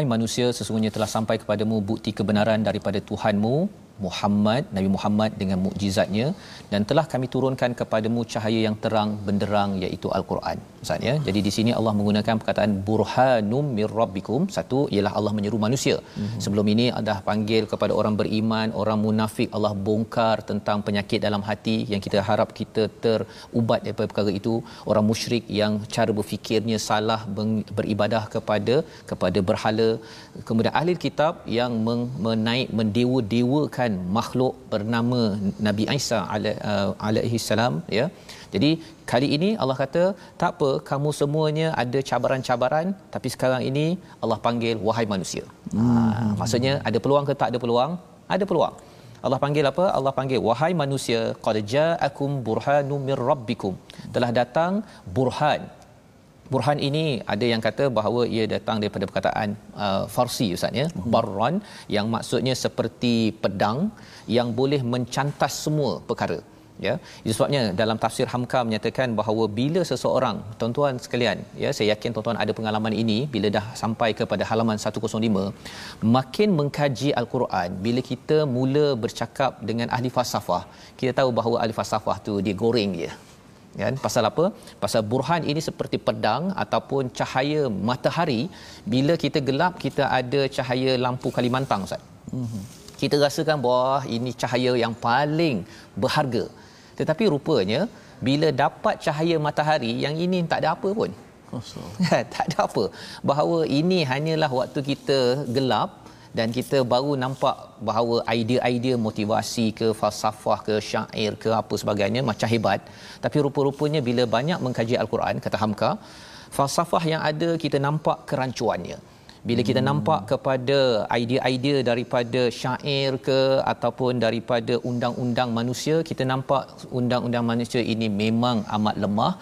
Wahai manusia, sesungguhnya telah sampai kepadamu bukti kebenaran daripada Tuhanmu, Muhammad, Nabi Muhammad dengan mukjizatnya dan telah kami turunkan kepadamu cahaya yang terang benderang iaitu Al-Quran. Ustaz ya. Jadi di sini Allah menggunakan perkataan burhanum mir rabbikum. Satu ialah Allah menyeru manusia. Mm-hmm. Sebelum ini dah panggil kepada orang beriman, orang munafik Allah bongkar tentang penyakit dalam hati yang kita harap kita terubat daripada perkara itu. Orang musyrik yang cara berfikirnya salah beribadah kepada kepada berhala. Kemudian ahli kitab yang menaik mendewa-dewakan makhluk bernama Nabi Isa uh, alaihi salam ya. Jadi kali ini Allah kata tak apa kamu semuanya ada cabaran-cabaran tapi sekarang ini Allah panggil wahai manusia. Hmm. Ha, maksudnya ada peluang ke tak ada peluang? Ada peluang. Allah panggil apa? Allah panggil wahai manusia qad ja'akum burhanum mir rabbikum. Telah datang burhan. Burhan ini ada yang kata bahawa ia datang daripada perkataan uh, Farsi ustaz ya. Hmm. Barran yang maksudnya seperti pedang yang boleh mencantas semua perkara ya itu sebabnya dalam tafsir hamka menyatakan bahawa bila seseorang tuan-tuan sekalian ya saya yakin tuan-tuan ada pengalaman ini bila dah sampai kepada halaman 105 makin mengkaji al-Quran bila kita mula bercakap dengan ahli falsafah kita tahu bahawa ahli falsafah tu dia goreng je kan pasal apa? Pasal burhan ini seperti pedang ataupun cahaya matahari. Bila kita gelap kita ada cahaya lampu Kalimantan ustaz. Mm-hmm. kita rasakan bahawa ini cahaya yang paling berharga tetapi rupanya bila dapat cahaya matahari yang ini tak ada apa pun. *laughs* tak ada apa. Bahawa ini hanyalah waktu kita gelap dan kita baru nampak bahawa idea-idea motivasi ke falsafah ke syair ke apa sebagainya macam hebat tapi rupa-rupanya bila banyak mengkaji al-Quran kata Hamka falsafah yang ada kita nampak kerancuannya bila kita hmm. nampak kepada idea-idea daripada syair ke ataupun daripada undang-undang manusia kita nampak undang-undang manusia ini memang amat lemah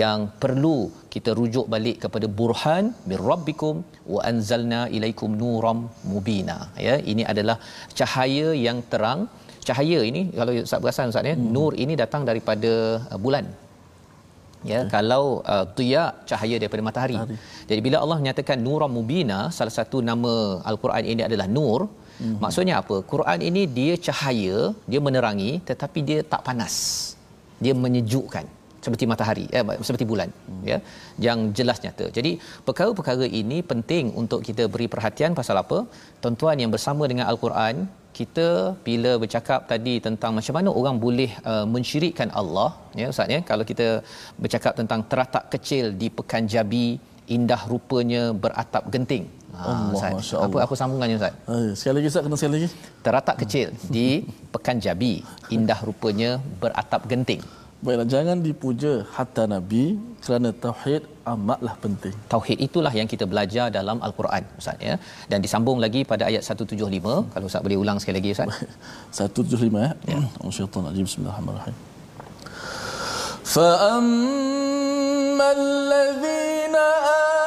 yang perlu kita rujuk balik kepada burhan mir rabbikum wa anzalna ilaikum nuram mubina ya ini adalah cahaya yang terang cahaya ini kalau Ustaz perasan Ustaz ya hmm. nur ini datang daripada uh, bulan ya kalau uh, tiya cahaya daripada matahari. Hari. Jadi bila Allah menyatakan nuram mubina salah satu nama al-Quran ini adalah nur mm-hmm. maksudnya apa Quran ini dia cahaya dia menerangi tetapi dia tak panas dia menyejukkan seperti matahari eh, seperti bulan hmm. ya yang jelas nyata jadi perkara-perkara ini penting untuk kita beri perhatian pasal apa tuan-tuan yang bersama dengan al-Quran kita bila bercakap tadi tentang macam mana orang boleh uh, mensyirikkan Allah ya ustaz ya kalau kita bercakap tentang teratak kecil di Pekan Jabi indah rupanya beratap genting. Ha, Allah, apa apa sambungannya ustaz? Eh, sekali lagi ustaz kena sekali lagi. Teratak kecil di Pekan Jabi indah rupanya beratap genting Baiklah, jangan dipuja hatta Nabi kerana tauhid amatlah penting. Tauhid itulah yang kita belajar dalam Al-Quran, Ustaz. Ya? Dan disambung lagi pada ayat 175. Hmm. Kalau Ustaz boleh ulang sekali lagi, Ustaz. *laughs* 175, eh. ya. Hmm, Al-Syaitan Bismillahirrahmanirrahim. فَأَمَّا الَّذِينَ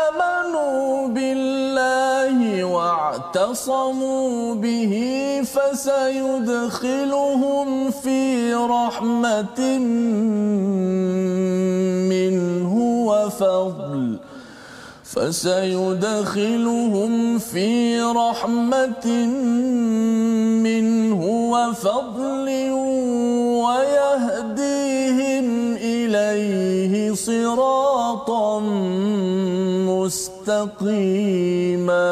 amanu بِاللَّهِ بالله واعتصموا به فسيدخلهم في رحمة منه وفضل. فسيدخلهم في رحمة منه وفضل ويهديهم إليه صراطا. مستقيما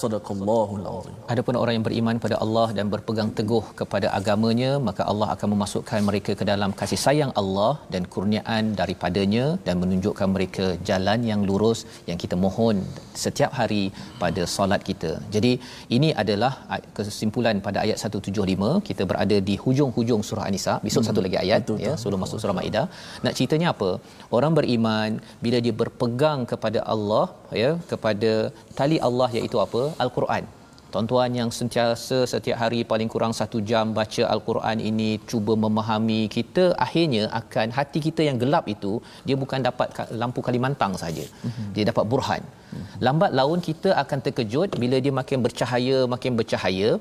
sadaqallahul azim Adapun orang yang beriman pada Allah dan berpegang teguh kepada agamanya maka Allah akan memasukkan mereka ke dalam kasih sayang Allah dan kurniaan daripadanya dan menunjukkan mereka jalan yang lurus yang kita mohon setiap hari pada solat kita. Jadi ini adalah kesimpulan pada ayat 175 kita berada di hujung-hujung surah An-Nisa. Besok hmm. satu lagi ayat betul, ya sebelum masuk surah Maidah. Nak ceritanya apa? Orang beriman bila dia berpegang kepada Allah ya kepada tali Allah iaitu apa? Al-Quran tuan-tuan yang sentiasa setiap hari paling kurang satu jam baca Al-Quran ini cuba memahami kita akhirnya akan hati kita yang gelap itu dia bukan dapat lampu Kalimantan saja mm-hmm. dia dapat burhan mm-hmm. lambat laun kita akan terkejut bila dia makin bercahaya makin bercahaya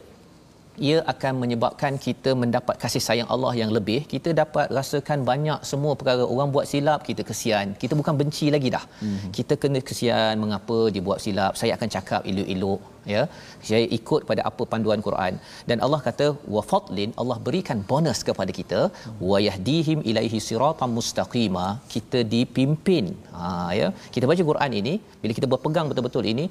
ia akan menyebabkan kita mendapat kasih sayang Allah yang lebih. Kita dapat rasakan banyak semua perkara. Orang buat silap kita kesian. Kita bukan benci lagi dah. Mm-hmm. kita kena kesian mengapa dia buat silap. Saya akan cakap elok-elok ya. Saya ikut pada apa panduan Quran. Dan Allah kata wa fadlin Allah berikan bonus kepada kita. Wa yahdihim ilaihi siratan mustaqima kita dipimpin. Ha ya. Kita baca Quran ini bila kita berpegang betul-betul ini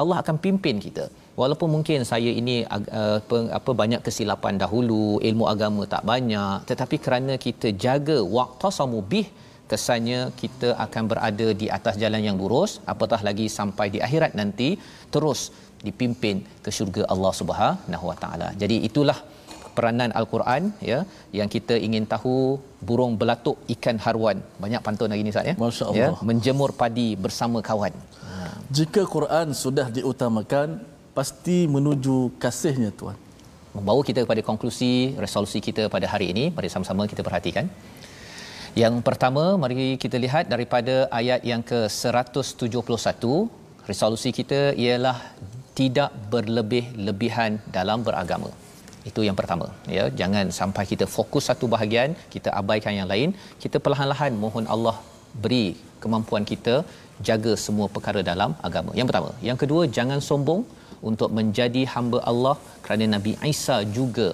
Allah akan pimpin kita walaupun mungkin saya ini uh, apa, apa banyak kesilapan dahulu ilmu agama tak banyak tetapi kerana kita jaga waqtasamu bih kesannya kita akan berada di atas jalan yang lurus apatah lagi sampai di akhirat nanti terus dipimpin ke syurga Allah Subhanahu Wa Taala. Jadi itulah peranan al-Quran ya yang kita ingin tahu burung belatuk ikan harwan banyak pantun hari ini Ustaz ya. Masya-Allah. Ya, menjemur padi bersama kawan. Jika Quran sudah diutamakan pasti menuju kasihnya tuan. Membawa kita kepada konklusi resolusi kita pada hari ini mari sama-sama kita perhatikan. Yang pertama mari kita lihat daripada ayat yang ke-171 resolusi kita ialah tidak berlebih-lebihan dalam beragama. Itu yang pertama, ya. Jangan sampai kita fokus satu bahagian, kita abaikan yang lain. Kita perlahan-lahan mohon Allah beri kemampuan kita jaga semua perkara dalam agama. Yang pertama, yang kedua jangan sombong untuk menjadi hamba Allah kerana Nabi Isa juga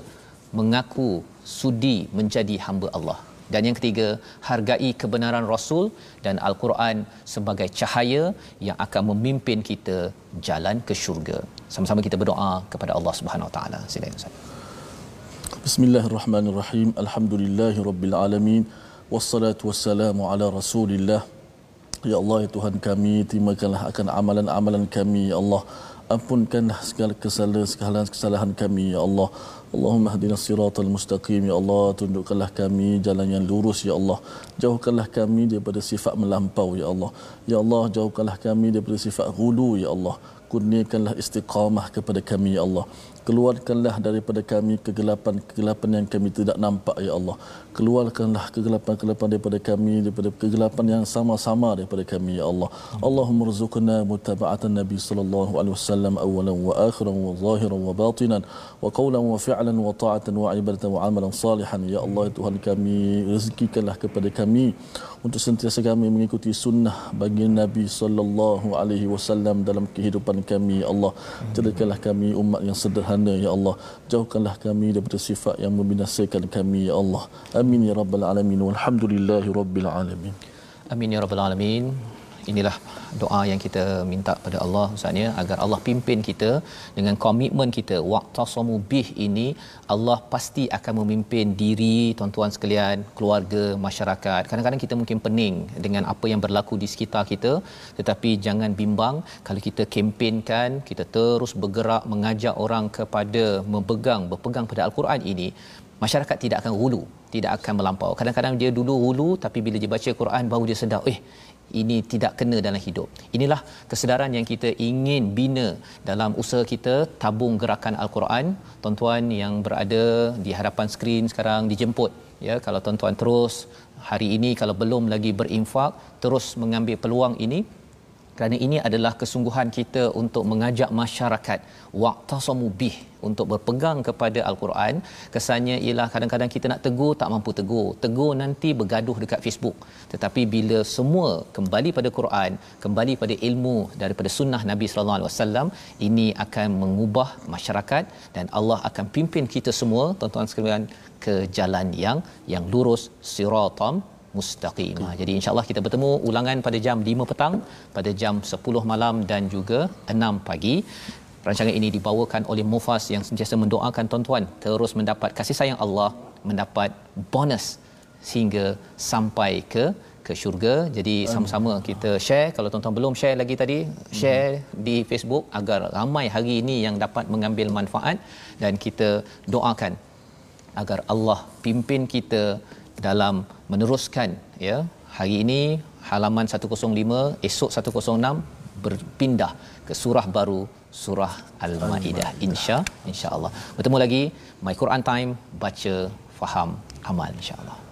mengaku sudi menjadi hamba Allah. Dan yang ketiga, hargai kebenaran Rasul dan Al-Quran sebagai cahaya yang akan memimpin kita jalan ke syurga. Sama-sama kita berdoa kepada Allah Subhanahu Wa Taala. Silakan Ustaz. Bismillahirrahmanirrahim. Alhamdulillahirabbil alamin. Wassalatu wassalamu ala Rasulillah. Ya Allah ya Tuhan kami, terimakanlah akan amalan-amalan kami ya Allah. Ampunkanlah segala kesalahan kesalahan kami ya Allah. Allahumma hadina siratal mustaqim ya Allah. Tunjukkanlah kami jalan yang lurus ya Allah. Jauhkanlah kami daripada sifat melampau ya Allah. Ya Allah jauhkanlah kami daripada sifat ghulu ya Allah. Kurniakanlah istiqamah kepada kami ya Allah keluarkanlah daripada kami kegelapan-kegelapan yang kami tidak nampak ya Allah. Keluarkanlah kegelapan-kegelapan daripada kami daripada kegelapan yang sama-sama daripada kami ya Allah. Allahumma rzuqna mutaba'atan nabi sallallahu alaihi wasallam awalan wa akhiran wa zahiran wa batinan wa qawlan wa fi'lan wa ta'atan wa ibadatan wa amalan salihan. Ya Allah ya Tuhan kami rezekikanlah kepada kami untuk sentiasa kami mengikuti sunnah bagi Nabi sallallahu alaihi wasallam dalam kehidupan kami ya Allah. Jadikanlah kami umat yang sederhana ya Allah. Jauhkanlah kami daripada sifat yang membinasakan kami ya Allah. Amin ya rabbal alamin. Walhamdulillahi rabbil alamin. Amin ya rabbal alamin inilah doa yang kita minta pada Allah Ustaz ya. Agar Allah pimpin kita dengan komitmen kita. Waqtasamu bih ini Allah pasti akan memimpin diri tuan-tuan sekalian keluarga masyarakat. Kadang-kadang kita mungkin pening dengan apa yang berlaku di sekitar kita. Tetapi jangan bimbang. Kalau kita kempenkan kita terus bergerak mengajak orang kepada memegang berpegang pada al-Quran ini masyarakat tidak akan hulu tidak akan melampau. Kadang-kadang dia dulu hulu tapi bila dia baca Quran baru dia sedar eh ini tidak kena dalam hidup. Inilah kesedaran yang kita ingin bina dalam usaha kita tabung gerakan Al-Quran. Tuan-tuan yang berada di hadapan skrin sekarang dijemput. Ya, kalau tuan-tuan terus hari ini kalau belum lagi berinfak, terus mengambil peluang ini kerana ini adalah kesungguhan kita untuk mengajak masyarakat waqtasamu bih untuk berpegang kepada al-Quran. Kesannya ialah kadang-kadang kita nak tegur tak mampu tegur. Tegur nanti bergaduh dekat Facebook. Tetapi bila semua kembali pada Quran kembali pada ilmu daripada sunnah Nabi sallallahu alaihi wasallam ini akan mengubah masyarakat dan Allah akan pimpin kita semua tuan-tuan sekalian ke jalan yang yang lurus siratam mustaqim. Ha, jadi insya-Allah kita bertemu ulangan pada jam 5 petang, pada jam 10 malam dan juga 6 pagi. Rancangan ini dibawakan oleh Mufas yang sentiasa mendoakan tuan-tuan terus mendapat kasih sayang Allah, mendapat bonus sehingga sampai ke ke syurga. Jadi sama-sama kita share kalau tuan-tuan belum share lagi tadi, share di Facebook agar ramai hari ini yang dapat mengambil manfaat dan kita doakan agar Allah pimpin kita dalam meneruskan ya. Hari ini halaman 105, esok 106 berpindah ke surah baru surah Al-Maidah insya insya-Allah. Bertemu lagi My Quran Time baca faham amal insya-Allah.